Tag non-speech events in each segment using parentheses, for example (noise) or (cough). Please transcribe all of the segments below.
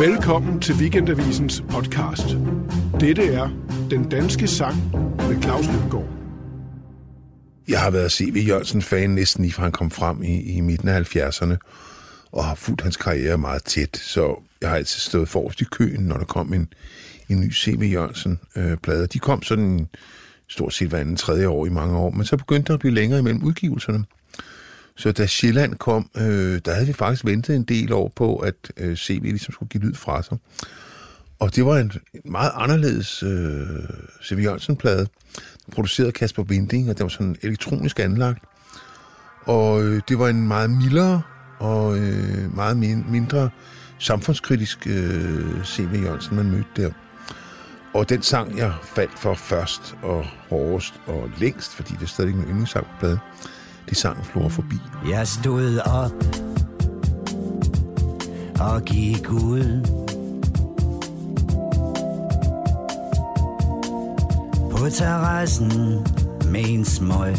Velkommen til Weekendavisens podcast. Dette er Den Danske Sang med Claus Lyngård. Jeg har været C.V. Jørgensen-fan næsten lige fra han kom frem i, i midten af 70'erne, og har fulgt hans karriere meget tæt, så jeg har altid stået forrest i køen, når der kom en, en ny C.V. Jørgensen-plade. Øh, De kom sådan stort set hver anden tredje år i mange år, men så begyndte der at blive længere imellem udgivelserne. Så da Sjælland kom, øh, der havde vi faktisk ventet en del år på, at øh, CV ligesom skulle give lyd fra sig. Og det var en meget anderledes øh, C.V. Jørgensen-plade, produceret af Kasper Winding, og det var sådan elektronisk anlagt. Og øh, det var en meget mildere og øh, meget min- mindre samfundskritisk øh, C.V. Jørgensen, man mødte der. Og den sang, jeg faldt for først og hårdest og længst, fordi det er stadig min yndlingssang på pladen, det sang Flora forbi. Jeg stod op og gik ud på terrassen med en smøg.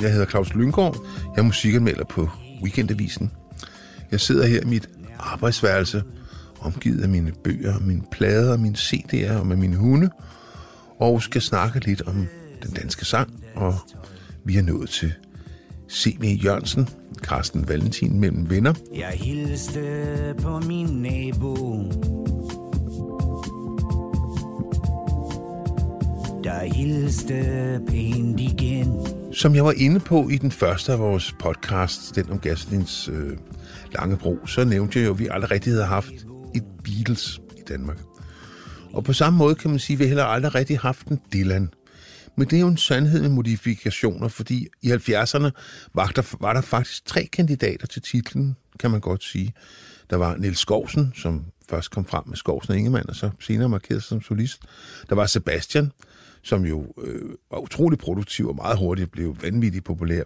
Jeg hedder Claus Lyngård. Jeg er musikanmelder på Weekendavisen. Jeg sidder her i mit arbejdsværelse, omgivet af mine bøger, mine plader, mine CD'er og med mine hunde, og skal snakke lidt om den danske sang, og vi er nået til C.V. Jørgensen, Carsten Valentin mellem venner. Jeg hilste på min nabo. Der hilste pænt igen. Som jeg var inde på i den første af vores podcast, den om Gaslins øh, lange bro, så nævnte jeg jo, at vi aldrig rigtig havde haft et Beatles i Danmark. Og på samme måde kan man sige, at vi heller aldrig rigtig haft en Dylan. Men det er jo en sandhed med modifikationer, fordi i 70'erne var der, var der faktisk tre kandidater til titlen, kan man godt sige. Der var Niels Skovsen, som først kom frem med Skovsen og Ingemann, og så senere markerede sig som solist. Der var Sebastian, som jo øh, var utrolig produktiv og meget hurtigt blev vanvittigt populær.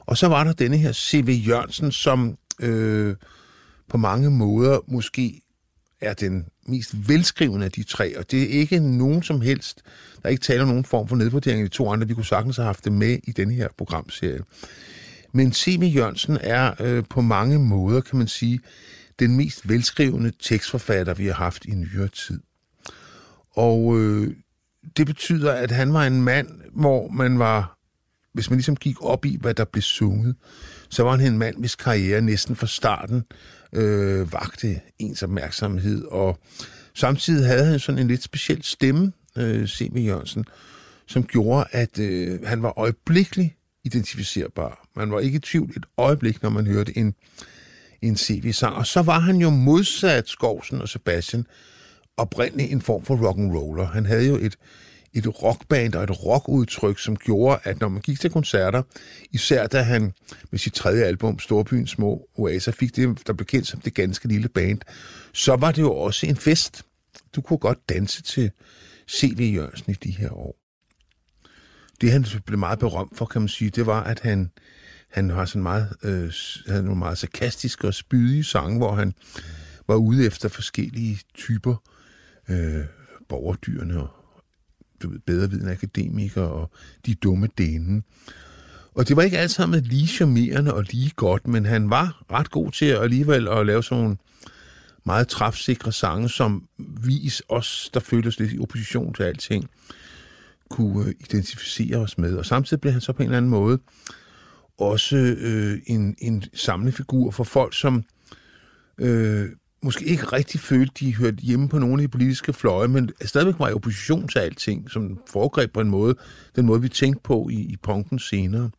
Og så var der denne her C.V. Jørgensen, som øh, på mange måder måske er den mest velskrivende af de tre, og det er ikke nogen som helst, der er ikke tale om nogen form for nedvurdering af de to andre, vi kunne sagtens have haft det med i den her programserie. Men C.V. Jørgensen er øh, på mange måder, kan man sige, den mest velskrivende tekstforfatter, vi har haft i nyere tid. Og øh, det betyder, at han var en mand, hvor man var, hvis man ligesom gik op i, hvad der blev sunget, så var han en mand, hvis karriere næsten fra starten øh, vagte ens opmærksomhed, og samtidig havde han sådan en lidt speciel stemme, øh, C.V. Jørgensen, som gjorde, at øh, han var øjeblikkeligt identificerbar. Man var ikke i tvivl et øjeblik, når man hørte en, en CV-sang. Og så var han jo modsat Skovsen og Sebastian oprindeligt en form for rock and roller. Han havde jo et, et rockband og et rockudtryk, som gjorde, at når man gik til koncerter, især da han med sit tredje album, Storbyens Små Oaser, fik det, der blev kendt som det ganske lille band, så var det jo også en fest. Du kunne godt danse til C.V. Jørgensen i de her år. Det han blev meget berømt for, kan man sige, det var, at han, han har sådan meget, øh, havde nogle meget sarkastiske og spydige sange, hvor han var ude efter forskellige typer øh, borgerdyrene og du ved, bedrevidende akademikere og de dumme dæne. Og det var ikke alt sammen lige charmerende og lige godt, men han var ret god til alligevel at lave sådan nogle meget træfsikre sange, som vis os, der følte os lidt i opposition til alting, kunne øh, identificere os med. Og samtidig blev han så på en eller anden måde også øh, en, en samlefigur for folk, som øh, måske ikke rigtig følte, de hørte hjemme på nogle af de politiske fløje, men stadigvæk var i opposition til alting, som foregreb på en måde, den måde, vi tænkte på i, i punken senere.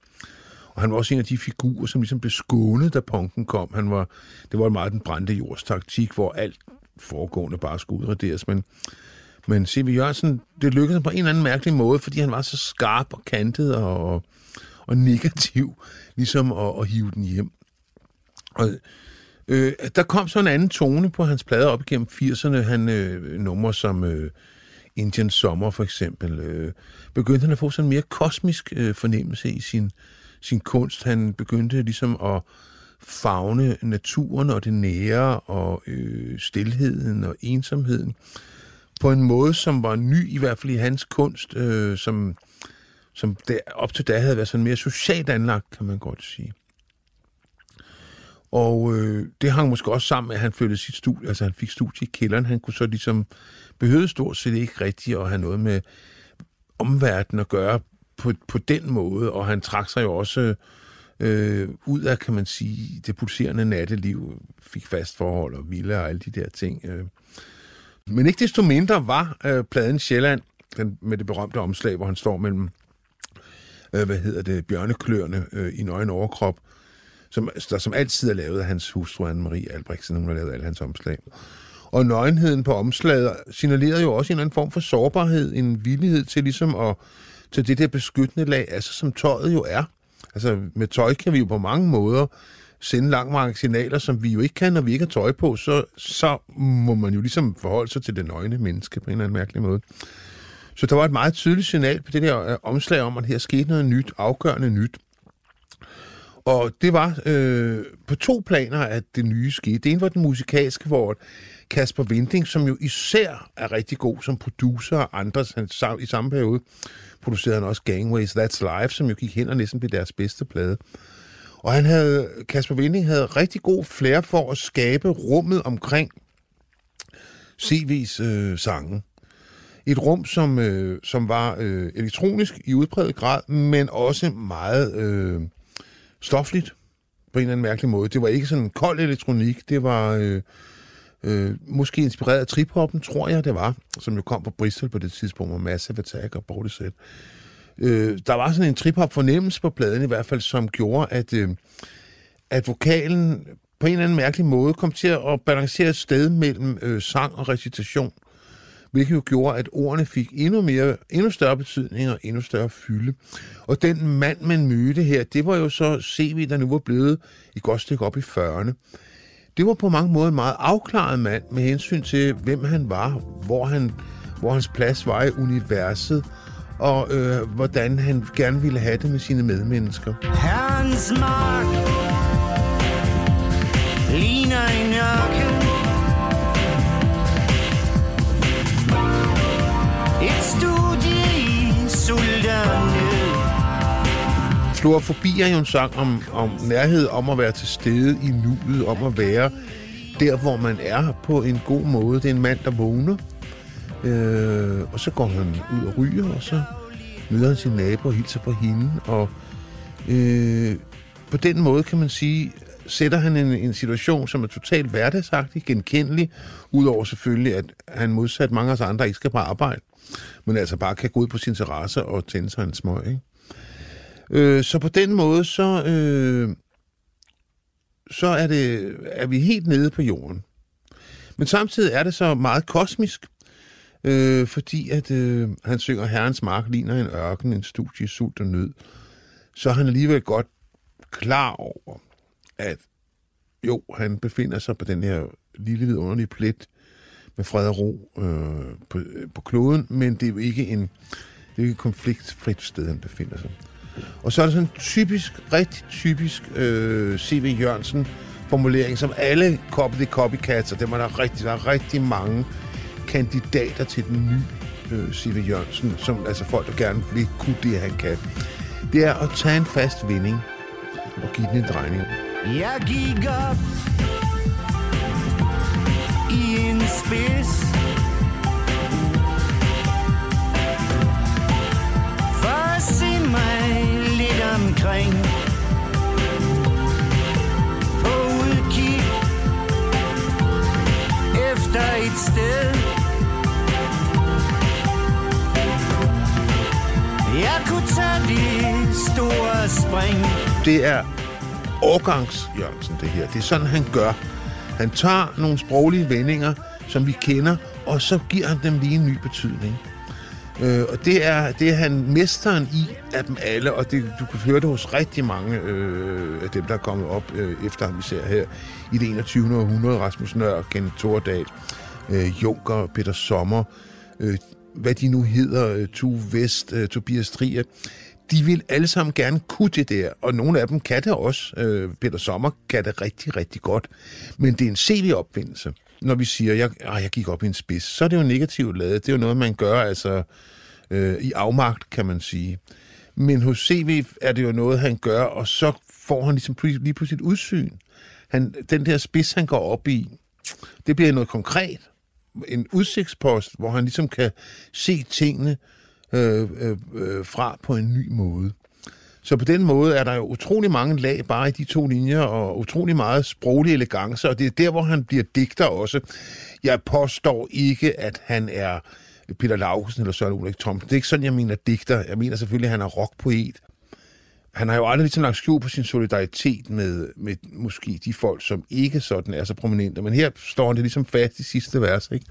Og han var også en af de figurer, som ligesom blev skånet, da punken kom. Han var, det var meget den brændte jords taktik, hvor alt foregående bare skulle udraderes. Men, men C.V. Jørgensen, det lykkedes på en eller anden mærkelig måde, fordi han var så skarp og kantet og, og negativ, ligesom at, at hive den hjem. Og Øh, der kom så en anden tone på hans plader op igennem 80'erne. Han øh, numre som øh, Indian Sommer for eksempel. Øh, begyndte han at få sådan en mere kosmisk øh, fornemmelse i sin, sin kunst. Han begyndte ligesom at fagne naturen og det nære og øh, stillheden og ensomheden på en måde, som var ny i hvert fald i hans kunst, øh, som, som der, op til da havde været sådan mere socialt anlagt, kan man godt sige. Og øh, det hang måske også sammen med, at han flyttede sit studie, altså han fik studie i kælderen. Han kunne så ligesom, behøvede stort set ikke rigtigt at have noget med omverdenen at gøre på, på den måde, og han trak sig jo også øh, ud af, kan man sige, det pulserende natteliv, fik fast forhold og ville og alle de der ting. Øh. Men ikke desto mindre var øh, pladen Sjælland, den, med det berømte omslag, hvor han står mellem, øh, hvad hedder det, bjørnekløerne øh, i nøgen overkrop, som, der som altid er lavet af hans hustru Anne-Marie Albrechtsen, hun har lavet alle hans omslag. Og nøgenheden på omslaget signalerer jo også en eller anden form for sårbarhed, en villighed til ligesom at til det der beskyttende lag, altså som tøjet jo er. Altså med tøj kan vi jo på mange måder sende langt mange signaler, som vi jo ikke kan, når vi ikke har tøj på, så, så må man jo ligesom forholde sig til det nøgne menneske på en eller anden mærkelig måde. Så der var et meget tydeligt signal på det der øh, omslag om, at her skete noget nyt, afgørende nyt. Og det var øh, på to planer, at det nye skete. Det ene var den musikalske, hvor Kasper Vinding, som jo især er rigtig god som producer og andre han, i samme periode, producerede han også Gangways That's Life, som jo gik hen og næsten blev deres bedste plade. Og han havde, Kasper Vinding havde rigtig god flair for at skabe rummet omkring CV's øh, sange. Et rum, som, øh, som var øh, elektronisk i udpræget grad, men også meget øh, stofligt på en eller anden mærkelig måde. Det var ikke sådan en kold elektronik, det var øh, øh, måske inspireret af triphoppen, tror jeg det var, som jo kom fra Bristol på det tidspunkt, med Massive Attack og Set. Øh, der var sådan en trip-hop fornemmelse på pladen i hvert fald, som gjorde, at, øh, at vokalen på en eller anden mærkelig måde kom til at balancere et sted mellem øh, sang og recitation hvilket jo gjorde, at ordene fik endnu, mere, endnu større betydning og endnu større fylde. Og den mand, man mødte her, det var jo så CV, der nu var blevet i godt stykke op i 40'erne. Det var på mange måder en meget afklaret mand med hensyn til, hvem han var, hvor, han, hvor hans plads var i universet, og øh, hvordan han gerne ville have det med sine medmennesker. Herrens mark ligner en ørken Fluorofobi er jo en sang om, om nærhed, om at være til stede i nuet, om at være der, hvor man er på en god måde. Det er en mand, der vågner, øh, og så går han ud og ryger, og så møder han sin nabo og hilser på hende, og øh, på den måde kan man sige, sætter han en, en situation, som er totalt hverdagsagtig, genkendelig, udover selvfølgelig, at han modsat mange af os andre ikke skal på arbejde, men altså bare kan gå ud på sin terrasse og tænde sig en smøg. Ikke? Øh, så på den måde, så, øh, så er, det, er vi helt nede på jorden. Men samtidig er det så meget kosmisk, øh, fordi at øh, han synger Herrens mark ligner en ørken, en studie, sult og nød. Så er han alligevel godt klar over, at jo, han befinder sig på den her lille vidunderlige plet med fred og ro øh, på, øh, på kloden, men det er jo ikke en det er ikke et konfliktfrit sted, han befinder sig. Og så er der sådan en typisk, rigtig typisk øh, C.V. Jørgensen formulering, som alle copy the copycats, og dem er der rigtig, der er rigtig mange kandidater til den nye øh, C.V. Jørgensen, som altså folk, der gerne vil kunne det, han kan. Det er at tage en fast vinding og give den en drejning. Jeg gik op i en spids omkring På udkig Efter et sted Jeg kunne tage de store spring Det er årgangs Jørgensen, det her. Det er sådan, han gør. Han tager nogle sproglige vendinger, som vi kender, og så giver han dem lige en ny betydning. Øh, og det er, det er han mesteren i af dem alle, og det, du kan høre det hos rigtig mange øh, af dem, der er kommet op øh, efter ham, især her i det 21. århundrede. Rasmus Nør, Kenneth Thordal, øh, Junker, Peter Sommer, øh, hvad de nu hedder, øh, Tu Vest, øh, Tobias Trier de vil alle sammen gerne kunne det der, og nogle af dem kan det også. Øh, Peter Sommer kan det rigtig, rigtig godt. Men det er en CV-opfindelse. Når vi siger, jeg, ah, jeg gik op i en spids, så er det jo negativt lavet. Det er jo noget, man gør altså øh, i afmagt, kan man sige. Men hos CV er det jo noget, han gør, og så får han ligesom lige på sit udsyn. han, den der spids, han går op i, det bliver noget konkret. En udsigtspost, hvor han ligesom kan se tingene øh, øh, øh, fra på en ny måde. Så på den måde er der jo utrolig mange lag bare i de to linjer, og utrolig meget sproglig elegance, og det er der, hvor han bliver digter også. Jeg påstår ikke, at han er Peter Laugesen eller Søren Ulrik Thomsen. Det er ikke sådan, jeg mener digter. Jeg mener selvfølgelig, at han er rockpoet. Han har jo aldrig ligesom lagt skjul på sin solidaritet med, med måske de folk, som ikke sådan er så prominente. Men her står han det ligesom fast i sidste vers, ikke?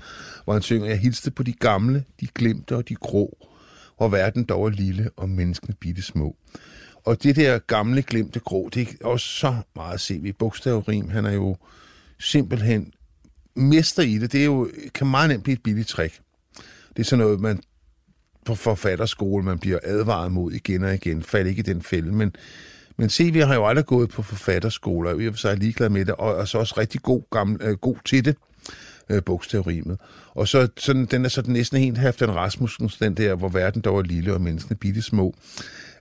hvor han synger, jeg hilste på de gamle, de glemte og de grå, hvor verden dog er lille og menneskene bitte små. Og det der gamle glemte grå, det er også så meget se vi bogstavrim. Han er jo simpelthen mester i det. Det er jo, kan meget nemt blive et billigt trick. Det er sådan noget, man på forfatterskole, man bliver advaret mod igen og igen. Fald ikke i den fælde. Men, men vi har jo aldrig gået på forfatterskoler, og vi er så ligeglade med det, og er så også rigtig god, gammel, øh, god til det øh, bogstavrimet. Og så sådan, den er så næsten helt Halfdan Rasmussen, den der, hvor verden dog er lille og menneskene bitte små.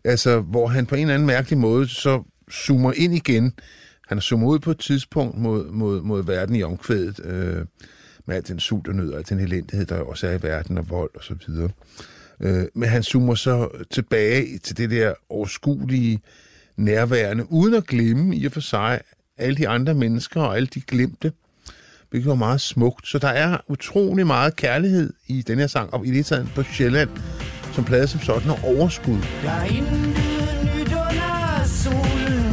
Altså, hvor han på en eller anden mærkelig måde så zoomer ind igen. Han zoomer ud på et tidspunkt mod, mod, mod verden i omkvædet, øh, med al den sult og nød og den elendighed, der også er i verden, og vold og så videre. Øh, men han zoomer så tilbage til det der overskuelige nærværende, uden at glemme i og for sig alle de andre mennesker og alle de glemte, hvilket var meget smukt. Så der er utrolig meget kærlighed i den her sang, og i det taget på Sjælland, som plade som sådan og overskud. Der er nyt under solen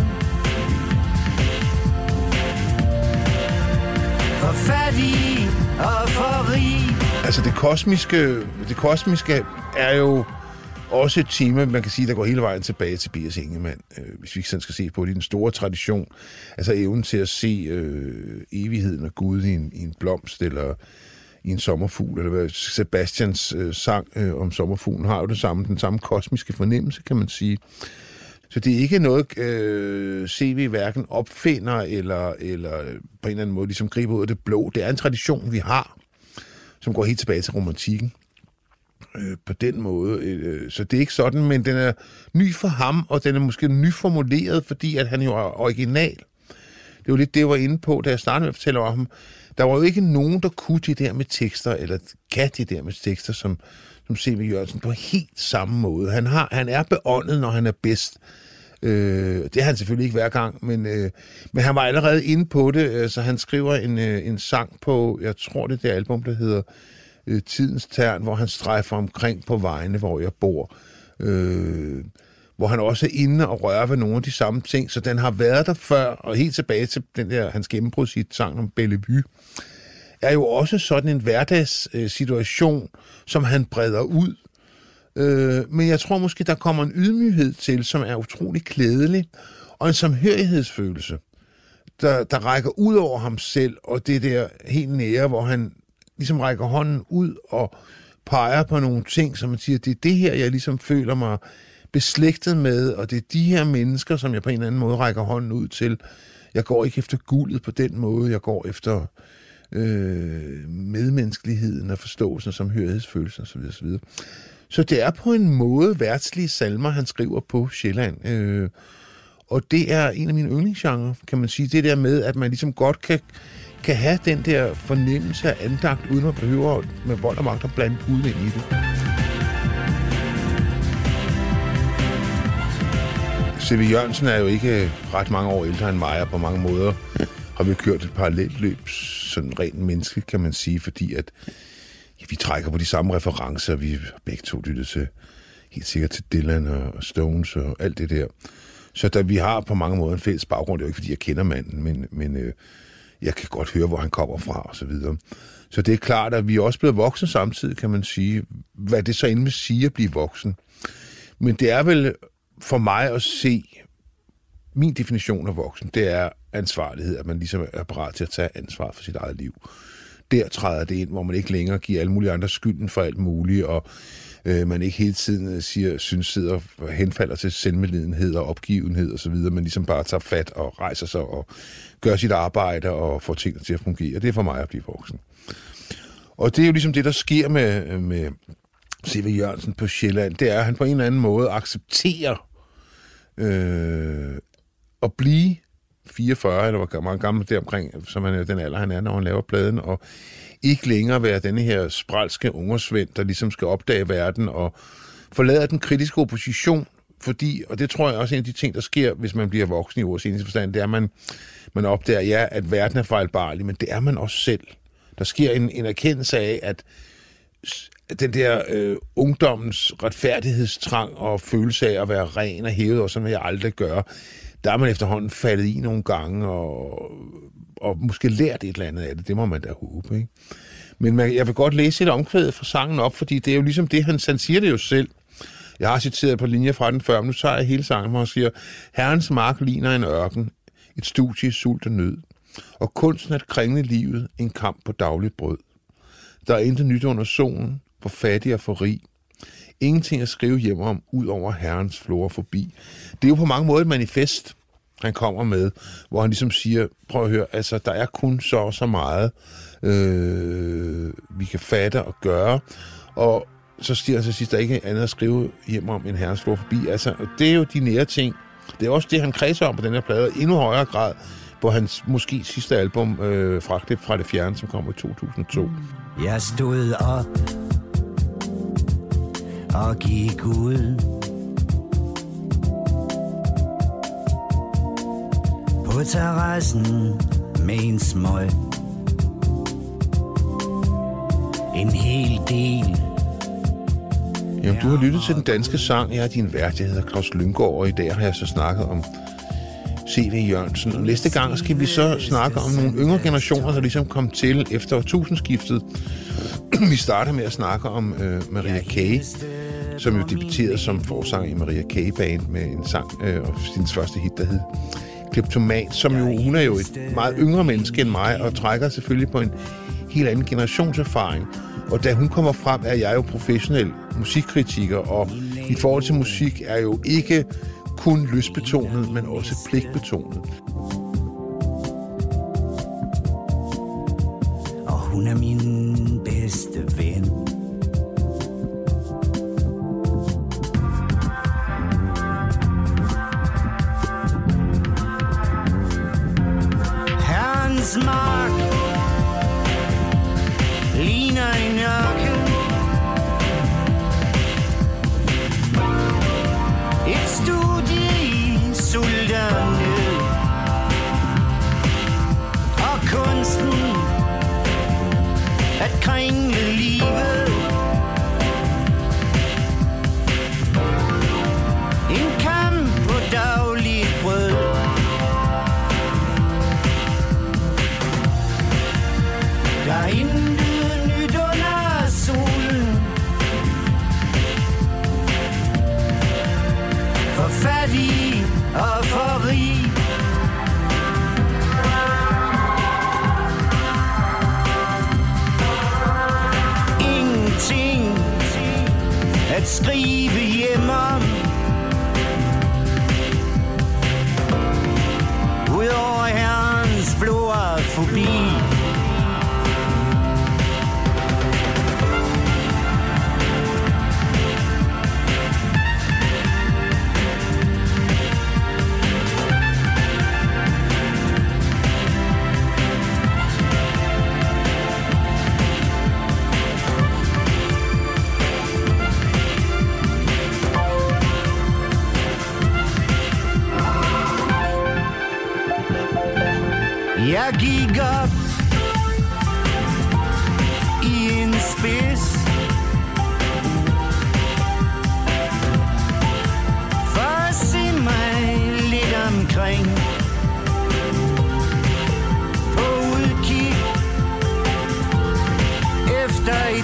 For fattig og for rig Altså det kosmiske, det kosmiske er jo også et tema, man kan sige, der går hele vejen tilbage til B.S. Ingemann, øh, hvis vi ikke sådan skal se på det, i den store tradition. Altså evnen til at se øh, evigheden og Gud i en, i en blomst, eller i en sommerfugl, eller hvad Sebastians øh, sang øh, om sommerfuglen har jo det samme, den samme kosmiske fornemmelse, kan man sige. Så det er ikke noget, øh, CV hverken opfinder, eller, eller på en eller anden måde ligesom griber ud af det blå. Det er en tradition, vi har, som går helt tilbage til romantikken øh, på den måde. Øh, så det er ikke sådan, men den er ny for ham, og den er måske nyformuleret, fordi at han jo er original. Det var lidt det, jeg var inde på, da jeg startede med at fortælle om ham. Der var jo ikke nogen, der kunne de der med tekster, eller kan de der med tekster, som, som C.V. Jørgensen på helt samme måde. Han, har, han er beåndet, når han er bedst. Øh, det har han selvfølgelig ikke hver gang, men, øh, men han var allerede inde på det, øh, så han skriver en, øh, en sang på, jeg tror det er det album, der hedder øh, Tidens Tern, hvor han strejfer omkring på vejene, hvor jeg bor. Øh, hvor han også er inde og rører ved nogle af de samme ting, så den har været der før, og helt tilbage til den der, hans gennembrud i sang om Bellevue, er jo også sådan en hverdagssituation, som han breder ud. Øh, men jeg tror måske, der kommer en ydmyghed til, som er utrolig klædelig, og en samhørighedsfølelse, der, der rækker ud over ham selv, og det der helt nære, hvor han ligesom rækker hånden ud og peger på nogle ting, som man siger, det er det her, jeg ligesom føler mig beslægtet med, og det er de her mennesker, som jeg på en eller anden måde rækker hånden ud til. Jeg går ikke efter guldet på den måde, jeg går efter øh, medmenneskeligheden og forståelsen som hørighedsfølelsen osv. osv. Så det er på en måde værtslige salmer, han skriver på Sjælland. Øh, og det er en af mine yndlingsgenre, kan man sige. Det der med, at man ligesom godt kan, kan have den der fornemmelse af andagt, uden at behøve med vold og magt at blande Gud ind i det. C.V. Jørgensen er jo ikke ret mange år ældre end mig, og på mange måder har vi kørt et parallelt løb, sådan rent menneske, kan man sige, fordi at ja, vi trækker på de samme referencer. Vi har begge to lyttet til, helt sikkert til Dylan og Stones og alt det der. Så da vi har på mange måder en fælles baggrund, det er jo ikke, fordi jeg kender manden, men, men øh, jeg kan godt høre, hvor han kommer fra og så videre. Så det er klart, at vi er også blevet voksne samtidig, kan man sige. Hvad det så end vil sige at blive voksen. Men det er vel for mig at se, min definition af voksen, det er ansvarlighed, at man ligesom er parat til at tage ansvar for sit eget liv. Der træder det ind, hvor man ikke længere giver alle mulige andre skylden for alt muligt, og øh, man ikke hele tiden øh, siger, synes, sidder og henfalder til selvmedlidenhed og opgivenhed osv., men ligesom bare tager fat og rejser sig og gør sit arbejde og får tingene til at fungere. Det er for mig at blive voksen. Og det er jo ligesom det, der sker med, øh, med C.V. Jørgensen på Sjælland, det er, at han på en eller anden måde accepterer øh, at blive 44, eller hvor meget gammel deromkring, som han er den alder, han er, når han laver pladen, og ikke længere være denne her spralske ungersvend, der ligesom skal opdage verden og forlade den kritiske opposition, fordi, og det tror jeg også er en af de ting, der sker, hvis man bliver voksen i vores eneste forstand, det er, at man, man opdager, ja, at verden er fejlbarlig, men det er man også selv. Der sker en, en erkendelse af, at den der øh, ungdommens retfærdighedstrang og følelse af at være ren og hævet, og sådan vil jeg aldrig gøre, der er man efterhånden faldet i nogle gange, og, og måske lært et eller andet af det. Det må man da håbe, ikke? Men man, jeg vil godt læse et omkvæd fra sangen op, fordi det er jo ligesom det, han, han siger det jo selv. Jeg har citeret på linjer fra den før, men nu tager jeg hele sangen, hvor han siger, Herrens mark ligner en ørken, et studie i sult og nød, og kunsten at kringle livet, en kamp på dagligt brød. Der er intet nyt under solen, for fattig og for rig. Ingenting at skrive hjem om, ud over herrens flora forbi. Det er jo på mange måder et manifest, han kommer med, hvor han ligesom siger, prøv at høre, altså der er kun så og så meget, øh, vi kan fatte og gøre, og så siger han til sidst, der er ikke andet at skrive hjem om en herrens flora forbi. Altså, det er jo de nære ting. Det er også det, han kredser om på den her plade, i endnu højere grad på hans måske sidste album, øh, fra, det, fra det fjerne, som kom i 2002. Jeg stod op og gik ud På terrassen med en smøg En hel del Jamen, du har lyttet til den danske sang. Jeg er din vært. Jeg hedder Claus Lyngård, og i dag har jeg så snakket om C.V. Jørgensen. Og næste gang skal vi så snakke om nogle yngre generationer, der ligesom kom til efter årtusindskiftet. (clears throat) vi starter med at snakke om øh, Maria Kay, som jo debuterede som forsanger i Maria Kay Band med en sang, øh, og sin første hit, der hed Kleptomat, som jo, hun er jo et meget yngre menneske end mig, og trækker selvfølgelig på en helt anden generationserfaring. Og da hun kommer frem, er jeg jo professionel musikkritiker, og i forhold til musik er jo ikke kun lystbetonet, men også pligtbetonet. Og hun er min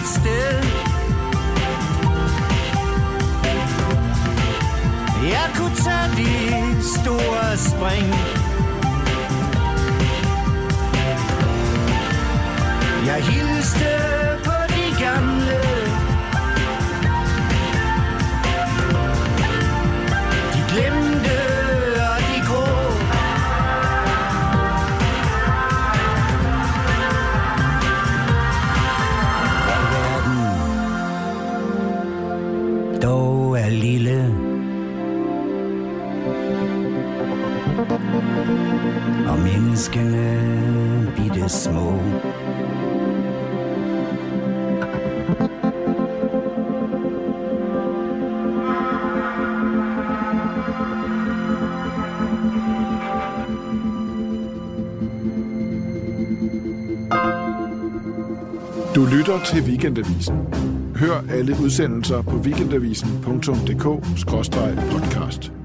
et sted. Jeg kunne tage de store spring. Jeg hilste dog er lille. Og menneskene bitte små. Du lytter til Weekendavisen. Hør alle udsendelser på weekendavisen.dk-podcast.